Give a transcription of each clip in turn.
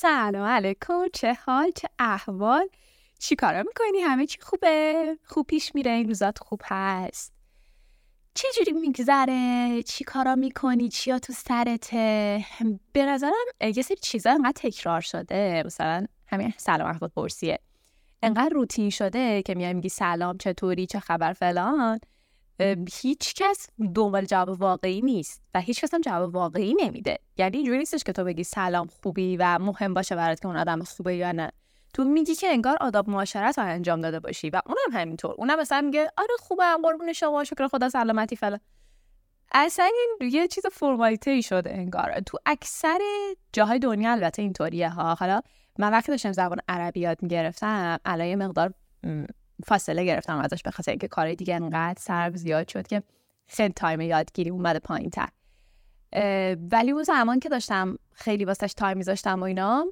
سلام علیکم چه حال چه احوال؟ چی کارا می‌کنی؟ همه چی خوبه؟ خوب پیش میره این روزات خوب هست. چه جوری میگذره؟ چی کارا می‌کنی؟ چیا تو سرته؟ به نظرم یه سری چیزا انقدر تکرار شده. مثلا همین سلام احوال پرسیه. انقدر روتین شده که میای میگی سلام چطوری؟ چه خبر فلان؟ هیچ کس دنبال جواب واقعی نیست و هیچ کس هم جواب واقعی نمیده. یعنی اینجوری نیستش که تو بگی سلام خوبی و مهم باشه برات که اون آدم خوبه یا نه. تو میگی که انگار آداب معاشرت رو انجام داده باشی و اونم همینطور. اونم مثلا میگه آره خوبه قربون شما شکر خدا سلامتی فلان. اصلا این یه چیز فرمالیته ای شده انگار. تو اکثر جاهای دنیا البته اینطوریه ها. حالا من وقتی داشتم زبان عربی یاد می‌گرفتم الان یه مقدار فاصله گرفتم ازش به خاطر اینکه کارهای دیگه انقدر سرم زیاد شد که خیلی time یادگیری اومده پایین تر ولی اون زمان که داشتم خیلی واسش time میذاشتم و اینا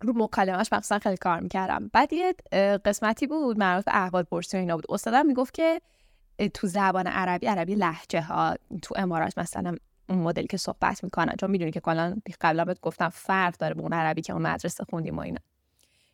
رو مکالمهش مخصوصا خیلی کار می‌کردم. بعد یه قسمتی بود مربوط به احوال پرسی و اینا بود. استادم می‌گفت که تو زبان عربی عربی لحجه ها تو امارات مثلا اون مدلی که صحبت می‌کنن چون می‌دونی که کلا قبلا بهت گفتم فرق داره به اون عربی که اون مدرسه خوندیم و اینا.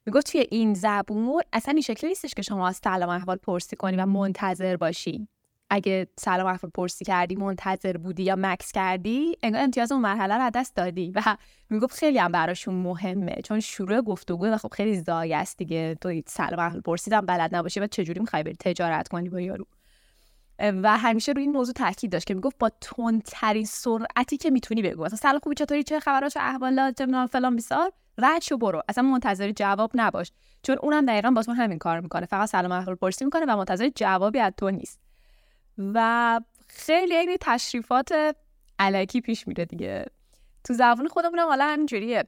می‌گفت توی این زبون اصلا این شکلی نیستش که شما از سلام احوال پرسی کنی و منتظر باشی. اگه سلام احوال پرسی کردی منتظر بودی یا مکس کردی انگار امتیاز اون مرحله رو دست دادی. و می‌گفت خیلی هم براشون مهمه چون شروع گفتگو و خب خیلی زای است دیگه. تو سلام احوال پرسیدم بلد نباشی و چجوری می‌خوای بری تجارت کنی با یارو؟ و همیشه روی این موضوع تاکید داشت که می‌گفت با تندترین سرعتی که می‌تونی بگو. مثلا سلام خوبی چطوری؟ چه خبرات؟ احوالات؟ فلان بیسار. رد شو برو. اصلا منتظر جواب نباش. چون اونم دقیقا با تو همین کار می‌کنه. فقط سلام احوال پرسی می‌کنه و منتظر جوابی از تو نیست. و خیلی این تشریفات علکی پیش میره دیگه. تو زبان خودمون حالا همینجوریه.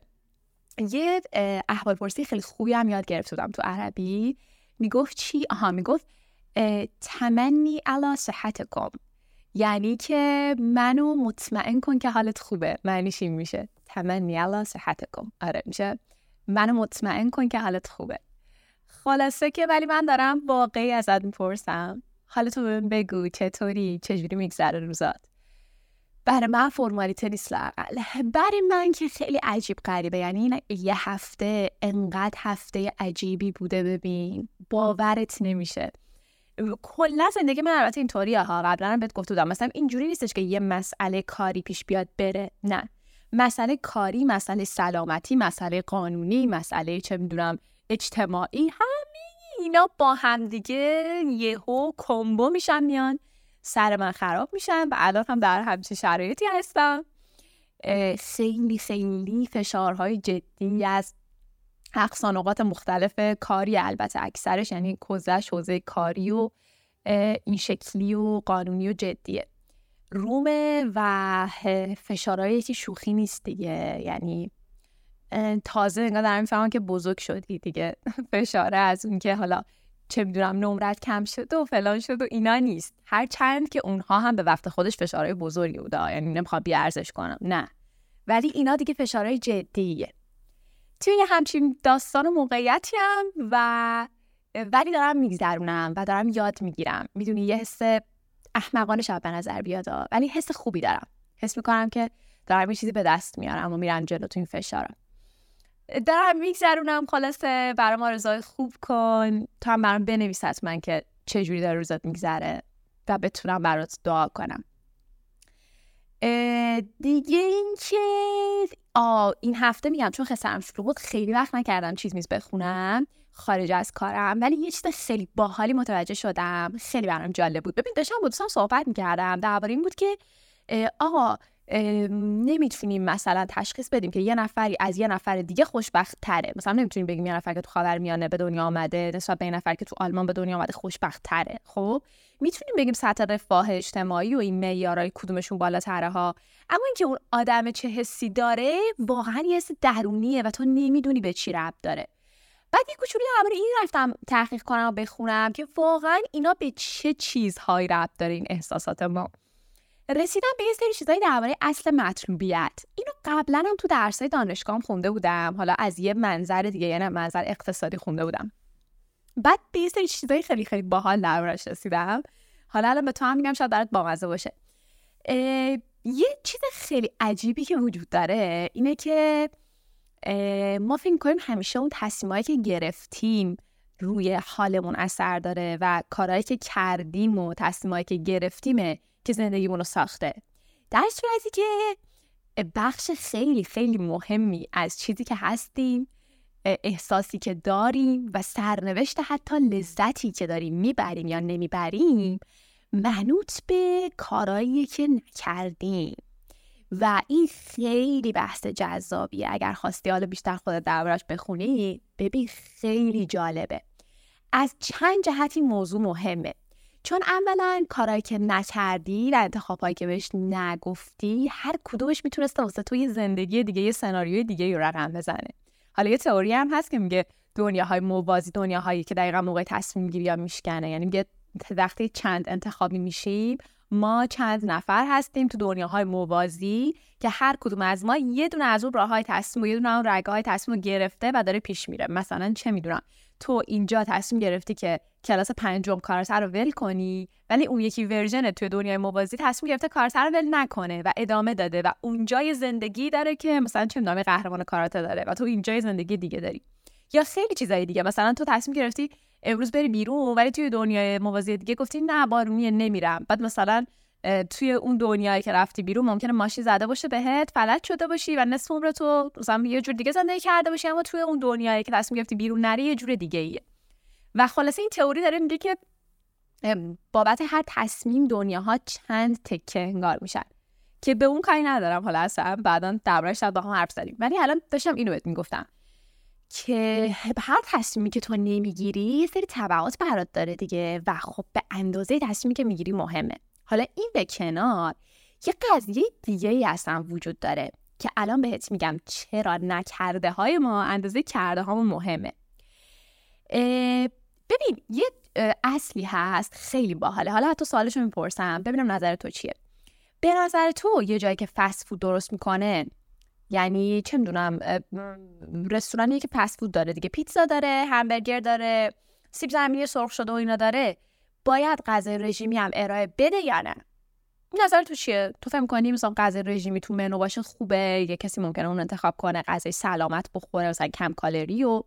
یه احوال پرسی خیلی خوبی هم یاد گرفته بودم تو عربی. می‌گفت چی؟ آها می‌گفت تمنی علا صحتکم. یعنی که منو مطمئن کن که حالت خوبه. معنیش این میشه. تمنی علا صحتکم آره میشه. منو مطمئن کن که حالت خوبه. خلاصه که ولی من دارم واقعی ازت می‌پرسم. حالتو بگو چطوری؟ چجوری میگذره روزات؟ برای من فرمالیته نیست لاقل برای من که خیلی عجیب غریبه. یعنی این یه هفته انقدر هفته عجیبی بوده ببین. باورت نمیشه. کلا زندگی من البته اینطوریه ها. قبلا بهت گفته بودم. مثلا اینجوری نیستش که یه مسئله کاری پیش بیاد بره. نه. مسئله کاری مسئله سلامتی مسئله قانونی مسئله چه می‌دونم اجتماعی همه اینا با همدیگه یهو کمبو میشن میان سر من خراب میشن و الان هم در همچین شرایطی هستم. خیلی خیلی فشارهای جدی از اقصانقات مختلف کاری البته اکثرش یعنی کوزش حوزه کاری و این شکلی و قانونی و جدیه. رومه و فشارهای که شوخی نیست دیگه. یعنی تازه انگار دارم می‌فهمم که بزرگ شدی دیگه. فشاره از اون که حالا چه می‌دونم نمرت کم شد و فلان شد و اینا نیست. هر چند که اونها هم به وقت خودش فشارهای بزرگی بوده. یعنی نمی‌خوام بیارزش کنم. نه. ولی اینا دیگه فشارهای جدیه. توی یه همچین داستان و موقعیتی هم و ولی دارم میگذرونم و دارم یاد می‌گیرم. می‌دونی یه حس احمقانه شاید به نظر بیاد ولی حس خوبی دارم. حس می‌کنم که دارم یه چیزی به دست میارم و میرم جلو تو این فشارم دارم میگذرونم خلاصه برام آرزوهای خوب کن. تو هم برام بنویس من که چجوری داره روزت میگذره و بتونم برات دعا کنم. دیگه اینکه آ این هفته میگم چون خسرم شروع بود خیلی وقت نکردم چیز میز بخونم. خارج از کارم. ولی یه چیز خیلی باحالی متوجه شدم. خیلی برام جالب بود. ببین داشتم با دوستم صحبت می‌کردم. درباره این بود که آقا نمی‌تونیم مثلا تشخیص بدیم که یه نفری از یه نفر دیگه خوشبخت تره مثلا نمی‌تونیم بگیم یه نفر که تو خاورمیانه به دنیا آمده نسبت به یه نفر که تو آلمان به دنیا آمده خوشبخت تره خب می‌تونیم بگیم سطح رفاه اجتماعی و این معیارای کدومشون بالاتره ها اما اینکه اون آدم چه حسی داره واقعا یه حس درونیه و تو نمی‌دونی به چی ربط داره. بعد یه کوچولو درباره این رفتم تحقیق کنم و بخونم که واقعا اینا به چه چیزهایی ربط داره این احساسات ما. رسیدم به یه سری چیزایی درباره اصل مطلوبیت. اینو قبلا هم تو درسای دانشگاه خونده بودم. حالا از یه منظر دیگه یعنی منظر اقتصادی خونده بودم. بعد به یه سری چیزایی خیلی خیلی باحال دربارش رسیدم. حالا الان به تو هم میگم شاید برات بامزه باشه. یه چیز خیلی عجیبی که وجود داره اینه که ما فکر کنیم همیشه اون تصمیمایی که گرفتیم روی حالمون اثر داره و کارهایی که کردیم و تصمیمایی که گرفتیمه که زندگیمون رو ساخته. در صورتی که بخش خیلی خیلی مهمی از چیزی که هستیم احساسی که داریم و سرنوشت حتی لذتی که داریم می‌بریم یا نمی‌بریم منوط به کارایی که نکردیم. و این خیلی بحث جذابیه. اگر خواستی حالا بیشتر خودت دربارش بخونی ببین خیلی جالبه. از چند جهت این موضوع مهمه. چون اولا کارهایی که نکردی و انتخابهایی که بهش نگفتی هر کدومش می‌تونسته واسه توی زندگی دیگه یه سناریوی دیگه رو رقم بزنه. حالا یه تئوری هم هست که میگه دنیاهای موازی دنیاهایی که دقیقا موقع تصمیم گیری ها میشکنه. یعنی میگه وقتی چند انتخابی میشیم ما چند نفر هستیم تو دنیاهای موازی که هر کدوم از ما یه دونه از اون راه های تصمیم و یه دونه اون رگه های تصمیم گرفته و داره پیش میره. مثلا چه می‌دونم تو اینجا تصمیم گرفتی که کلاس پنجم کاراته رو ول کنی ولی اون یکی version توی دنیای موازی تصمیم گرفته کاراته رو ول نکنه و ادامه داده و اونجای زندگی داره که مثلا چمیدونم قهرمان کاراته داره و تو اینجای زندگی دیگه داری. یا خیلی چیزای دیگه مثلا تو تصمیم گرفتی امروز بری بیرون ولی توی دنیای موازی دیگه گفتی نه بارونیه نمیرم. بعد مثلا توی اون دنیایی که رفتی بیرون ممکنه ماشین زده باشه بهت فلج شده باشی و نصف عمر تو مثلا یه جور دیگه زندگی کرده باشی اما توی اون دنیایی که تصمیم گرفتی بیرون نری یه جور دیگه ایه و خلاصه این تئوری داره میگه که بابت هر تصمیم دنیاها چند تکه انگار میشن که به اون کاری ندارم حالا اصلا بعدا دربارش با هم حرف زدیم. ولی الان داشتم اینو بهت می‌گفتم. که هر تصمیمی که تو نمی‌گیری یه سری تبعات برات داره دیگه و خب به اندازه تصمیمی که می‌گیری مهمه. حالا این به کنار یه قضیه دیگه ای اصلا وجود داره که الان بهت میگم چرا نکرده های ما اندازه کرده ها مهمه ببین یه اصلی هست خیلی باحاله. حالا حتی سوالشو می‌پرسم. ببینم نظر تو چیه. به نظر تو یه جایی که فست فود درست می‌کنه یعنی چه می‌دونم رستورانی که فست فود داره دیگه پیتزا داره همبرگر داره سیب زمینی سرخ شده و اینا داره. باید غذای رژیمی هم ارائه بده یا نه؟ نظر تو چیه؟ تو فهم کنی مثلا غذای رژیمی تو منو باشه خوبه؟ یه کسی ممکنه اون انتخاب کنه غذای سلامت بخوره مثلا کم کالری و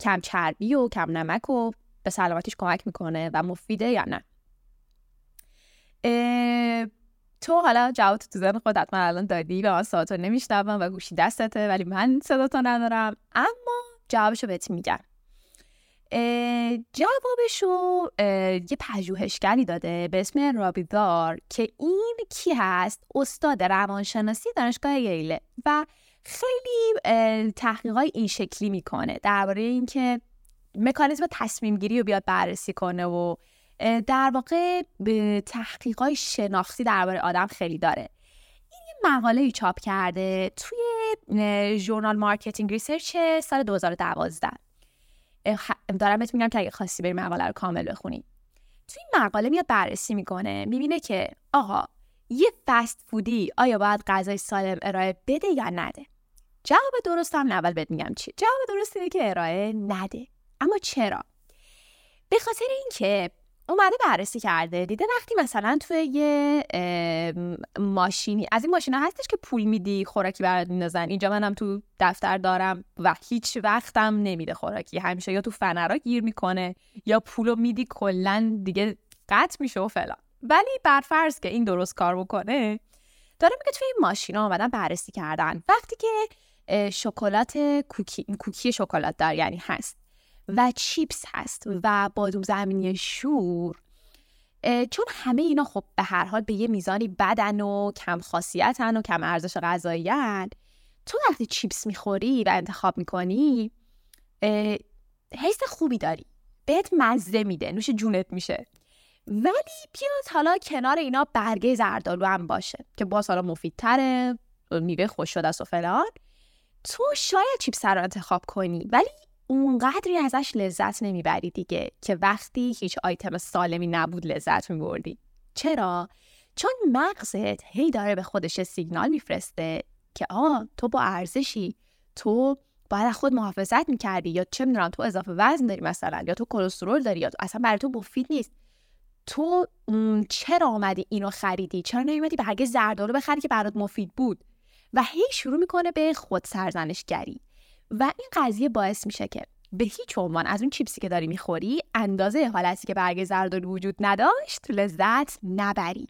کم چربی و کم نمک و به سلامتیش کمک می‌کنه و مفیده یا نه؟ تو حالا جواب تو زن خود حتما الان دادی و من ساعتو نمیشنوم و گوشی دستته ولی من صداتو ندارم. اما جوابشو بهت میگم. جوابشو یه پژوهشگری داده به اسم رابیدار که این کی هست؟ استاد روانشناسی دانشگاه ییله و خیلی تحقیقات این شکلی می‌کنه. درباره اینکه مکانیزم تصمیم گیری رو بیاد بررسی کنه و در واقع به تحقیقات شناختی درباره آدم خیلی داره. این مقاله ای چاپ کرده توی Journal Marketing Research سال 2012 دارم بهت میگم که اگه خواستی بری مقاله رو کامل بخونی. توی این مقاله میاد بررسی می‌کنه می‌بینه که آقا یه فست فودی آیا باید غذای سالم ارائه بده یا نده؟ جواب درست هم اول بهت میگم چی. جواب درست اینه که ارائه نده. اما چرا؟ به خاطر اینکه اومده بررسی کرده دیده وقتی مثلا توی یه ماشینی از این ماشینا هستش که پول میدی خوراکی برات میندازن. اینجا منم تو دفتر دارم و هیچ وقتم نمیده خوراکی. همیشه یا تو فنرا گیر می‌کنه یا پولو میدی کلا دیگه قطع میشه و فلان. ولی برفرض که این درست کار بکنه داره میگه توی این ماشینا اومدن بررسی کردن. وقتی که شکلات کوکی کوکی شکلات دار یعنی هست. و چیپس هست و بادوم زمینی شور چون همه اینا خب به هر حال به یه میزانی بدن و کم خاصیتن و کم ارزش غذایی تو وقتی چیپس می‌خوری و انتخاب می‌کنی حس خوبی داری. بهت مزه میده نوش جونت میشه. ولی بیاد حالا کنار اینا برگه زردالو هم باشه که باز حالا مفیدتره میوه خوش شده است و فلان. تو شاید چیپس رو انتخاب کنی ولی اونقدری ازش لذت نمی‌بری دیگه که وقتی هیچ آیتم سالمی نبود لذت میبردی. چرا؟ چون مغزت هی داره به خودش سیگنال میفرسته که آ تو با ارزشی. تو باید خود محافظت می‌کردی یا چه می‌دونم تو اضافه وزن داری مثلا یا تو کلسترول داری یا تو اصلا برای تو مفید نیست. تو چرا آمدی اینو خریدی؟ چرا نمیمدی به زردالو بخری که برات مفید بود؟ و هی شروع می‌کنه به خود سرزنشگری و این قضیه باعث میشه که به هیچ عنوان از اون چیپسی که داری می‌خوری اندازه حالتی که برگ زردالو وجود نداشت لذت نبری.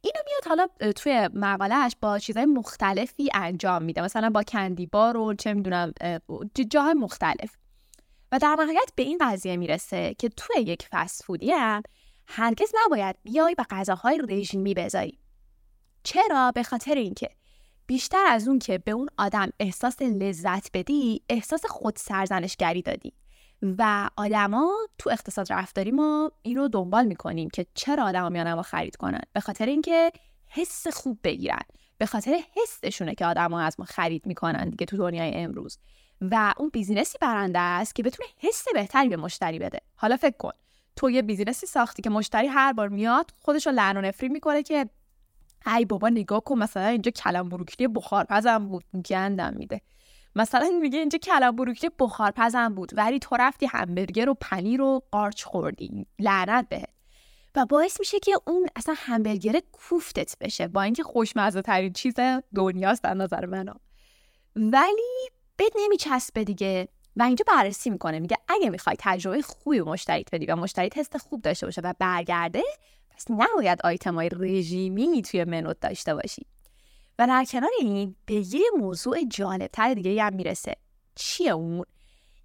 اینو میاد حالا توی مقالهش با چیزهای مختلفی انجام میده. مثلا با کندی بار و چه می‌دونم جاهای مختلف. و در نهایت به این قضیه می‌رسه که توی یک فست فودی هم هرگز نباید بیای به غذاهای رژیمی بذاری. چرا؟ به خاطر اینکه بیشتر از اون که به اون آدم احساس لذت بدی احساس خود سرزنشگری دادی. و آدما تو اقتصاد رفتاری ما این رو دنبال می‌کنیم که چرا آدما میان ما خرید کنن. به خاطر اینکه حس خوب بگیرن. به خاطر حسشونه که آدما از ما خرید می‌کنن دیگه تو دنیای امروز. و اون business ی برنده است که بتونه حس بهتری به مشتری بده. حالا فکر کن. تو یه business ی ساختی که مشتری هر بار میاد خودش رو لعن و نفرین می‌کنه که ای بابا نگاه کن مثلا اینجا کلم بروکلی بخارپزم بود. گندم میده مثلا میگه اینجا کلم بروکلی بخارپزم بود. ولی تو رفتی همبرگر و پنیر و قارچ خوردی. لعنت بهت. و باعث میشه که اون اصلا همبرگر کوفتت بشه. با اینکه خوشمزه ترین چیز دنیاست در نظر منو ولی بد نمیچسبه دیگه. و اینجا بررسی می‌کنه. میگه اگه می‌خوای تجربه خوبی به مشتریت بدی و مشتری تست خوب داشته باشه و برگرده پس نباید آیتم های رژیمی توی منوت داشته باشی. و در کنار این به یه موضوع جالبتر دیگه هم می‌رسه. چیه اون؟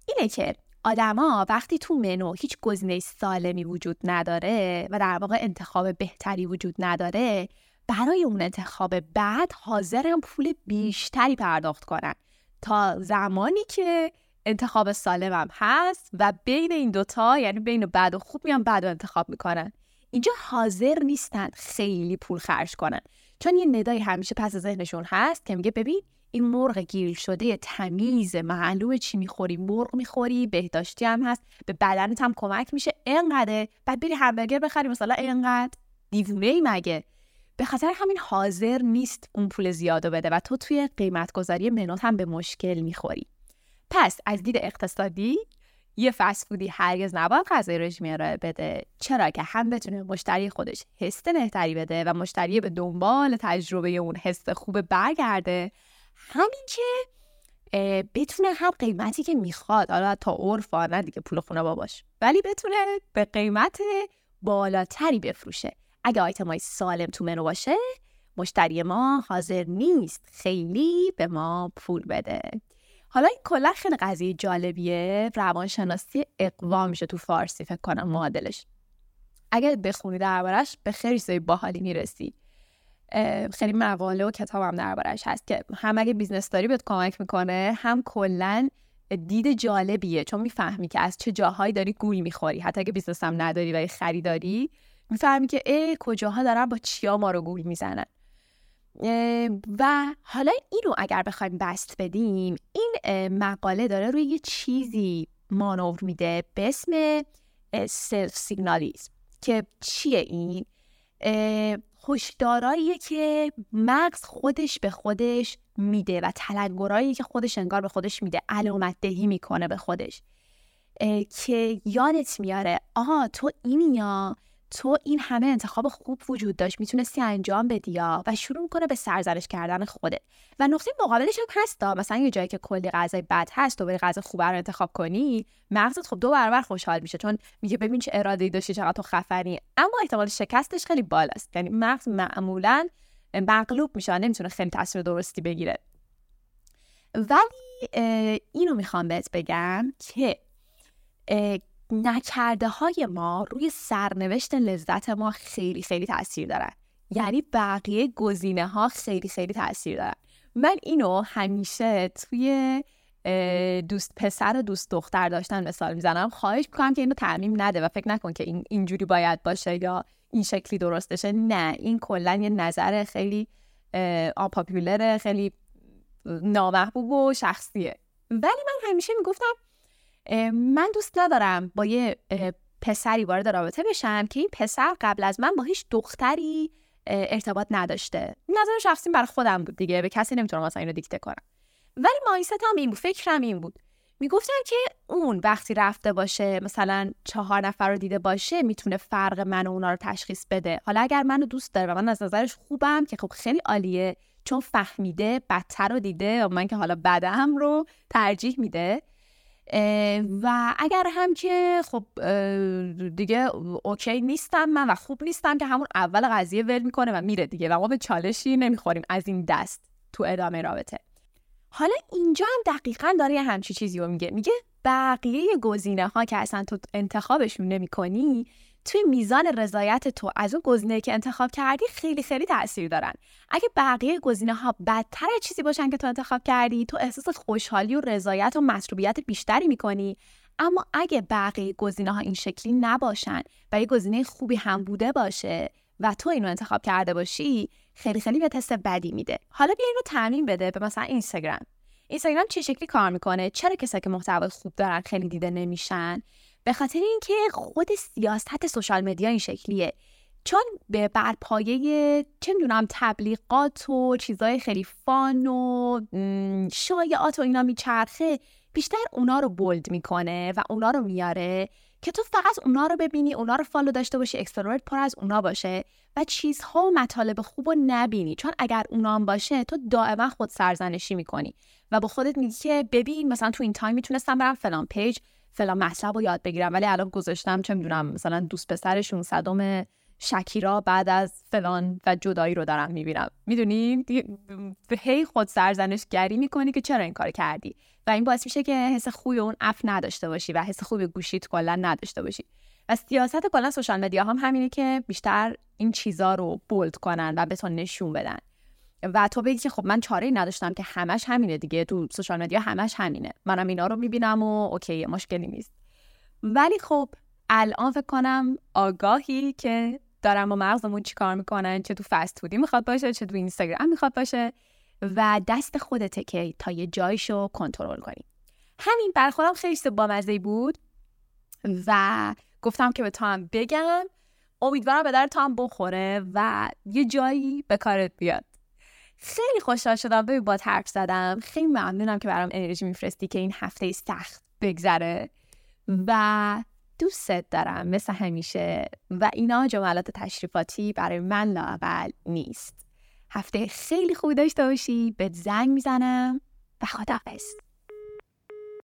اینه که آدما وقتی تو منو هیچ گزینه سالمی وجود نداره و در واقع انتخاب بهتری وجود نداره برای اون انتخاب بعد حاضرن پول بیشتری پرداخت کنن. تا زمانی که انتخاب سالمم هست و بین این دوتا یعنی بین بد و خوب میان بد و انتخاب می‌کنن. اینجا حاضر نیستن خیلی پول خرج کنن. چون یه ندای همیشه پس ذهنشون هست که میگه ببین این مرغ گیل شده تمیز معلومه چی می‌خوری مرغ می‌خوری بهداشتی هم هست به بدنت هم کمک میشه. انقدر بعد بری همبرگر بخری مثلا انقدر دیوونه ای مگه؟ به خاطر همین حاضر نیست اون پول زیادو بده و تو توی قیمت گذاری منوت هم به مشکل می‌خوری. پس از دید اقتصادی یه فست فودی هرگز نباید غذای رژیمی ارائه بده. چرا که هم بتونه مشتری خودش حس بهتری بده و مشتری به دنبال تجربه اون حس خوب برگرده. همین که بتونه هم قیمتی که می‌خواد حالا تا عرف نه دیگه پول خونه باباش ولی بتونه به قیمت بالاتری بفروشه. اگه آیتم های سالم تو منو باشه مشتری ما حاضر نیست خیلی به ما پول بده. حالا این کلا خیلی قضیه جالبیه. روانشناسی اقوا میشه تو فارسی فکر کنم معادلش. اگه بخونی دربارش به خیلی چیزای باحالی می‌رسی. خیلی مقاله و کتاب هم دربارش هست که هم اگه business داری بهت کمک می‌کنه هم کلا دید جالبیه. چون می‌فهمی که از چه جاهایی داری گول می‌خوری. حتی اگه business هم نداری و خریداری می‌فهمی که ای کجاها دارن با چیا ما رو گول می‌زنن. و حالا اینو اگر بخوایم بسط بدیم این مقاله داره روی یه چیزی مانور میده به اسم self signalism که چیه این؟ هشداراییه که مغز خودش به خودش میده و تلنگرایی که خودش انگار به خودش میده علامت دهی می‌کنه به خودش. که یادت میاره آها تو اینی یا؟ تو این همه انتخاب خوب وجود داشت می‌تونستی انجام بدی و شروع کنه به سرزنش کردن خودت. و نقطه مقابلش هم هستا مثلا یه جایی که کلی غذای بد هست و بری غذا خوب رو انتخاب کنی مغزت خب دو برابر خوشحال میشه چون میگه ببین چه اراده‌ای داشتی چقدر تو خفنی. اما احتمال شکستش خیلی بالاست. یعنی مغز معمولا مغلوب میشه نمی‌تونه خیلی تصویر درستی بگیره. ولی اینو می‌خوام بهت بگم که نکرده های ما روی سرنوشت لذت ما خیلی خیلی تاثیر دارن. یعنی بقیه گزینه ها خیلی خیلی تاثیر دارن. من اینو همیشه توی دوست پسر و دوست دختر داشتن مثال می‌زنم. خواهش می‌کنم که اینو تعمیم نده و فکر نکن که این اینجوری باید باشه یا این شکلی درستشه نه این کلا یه نظر خیلی آپاپیولر خیلی نامحبوب و شخصیه. ولی من همیشه می‌گفتم من دوست ندارم با یه پسری وارد رابطه بشم که این پسر قبل از من با هیچ دختری ارتباط نداشته. نظر شخصی برای خودم بود دیگه به کسی نمی‌تونم مثلا اینو دیکته کنم. ولی مایست هم این بود فکرم این بود. می‌گفتن که اون وقتی رفته باشه مثلا چهار نفر رو دیده باشه می‌تونه فرق من و اونا رو تشخیص بده. حالا اگر منو دوست داره و من از نظرش خوبم که خب خیلی عالیه چون فهمیده بدتر رو دیده من که حالا بدم رو ترجیح میده و اگر هم که خب دیگه اوکی نیستم من و خوب نیستم که همون اول قضیه ول می‌کنه و میره دیگه و ما به چالشی نمی‌خوریم از این دست تو ادامه رابطه. حالا اینجا هم دقیقا داره همچی چیزی رو میگه. میگه بقیه گزینه ها که اصلا تو انتخابشون نمی کنی توی میزان رضایت تو از اون گزینه که انتخاب کردی خیلی خیلی تاثیر دارن. اگه بقیه گزینه ها بدتر چیزی باشن که تو انتخاب کردی تو احساس خوشحالی و رضایت و مطلوبیت بیشتری می‌کنی. اما اگه بقیه گزینه ها این شکلی نباشن و یه گزینه خوبی هم بوده باشه و تو اینو انتخاب کرده باشی خیلی خیلی به تست بدی میده. حالا بیا اینو تعمین بده به مثلا اینستاگرام. اینستاگرام چه شکلی کار می‌کنه؟ چرا کسایی که محتوای خوب دارن خیلی دیده نمیشن؟ به خاطر اینکه خود سیاست سوشال مدیا این شکلیه. چون به بر پایه چه می‌دونم تبلیغات و چیزای خیلی fun و شایعات و اینا میچرخه بیشتر اونا رو bold می‌کنه و اونا رو میاره که تو فقط اونا رو ببینی اونا رو follow داشته باشی explore ت پر از اونا باشه و چیزها و مطالب خوب رو نبینی. چون اگر اونا هم باشه تو دائما خود سرزنشی می‌کنی و با خودت میگی که ببین مثلا تو این time می‌تونستم برم فلان page فلان مطلب رو یاد بگیرم. ولی الان گذاشتم چه می‌دونم مثلا دوست پسرشون صدام شکیرا بعد از فلان و جدایی رو دارم می‌بینم. می‌دونی؟ هی خود سرزنشگری می‌کنی که چرا این کار کردی؟ و این باعث میشه که حس خوبی اون اف نداشته باشی و حس خوبی گوشیت کلا نداشته باشی. و سیاست کلا social media هم همینه که بیشتر این چیزا رو bold کنن و به تو نشون بدن. و تو بگی که خب من چاره ای نداشتم که همش همینه دیگه تو social media همش همینه. منم اینا رو می‌بینم و okay مشکلی نیست. ولی خب الان فکر کنم آگاهی که دارم با مغزمون چیکار می‌کنن چه تو فست فودی می‌خواد باشه چه تو اینستاگرام می‌خواد باشه و دست خودته که تا یه جایشو کنترل کنی. همین بر خودم خیلی با مزه بود و گفتم که به تو هم بگم. امیدوارم به در تو هم بخوره و یه جایی به کارت بیاد. خیلی خوشحال شدم. ببین با حرف زدم خیلی ممنونم که برام انرژی میفرستی که این هفته سخت بگذره. و دوستت دارم مثل همیشه. و اینا جملات تشریفاتی برای من لاقل نیست. هفته خیلی خوبی داشته باشی. به زنگ می‌زنم. و خداحافظ.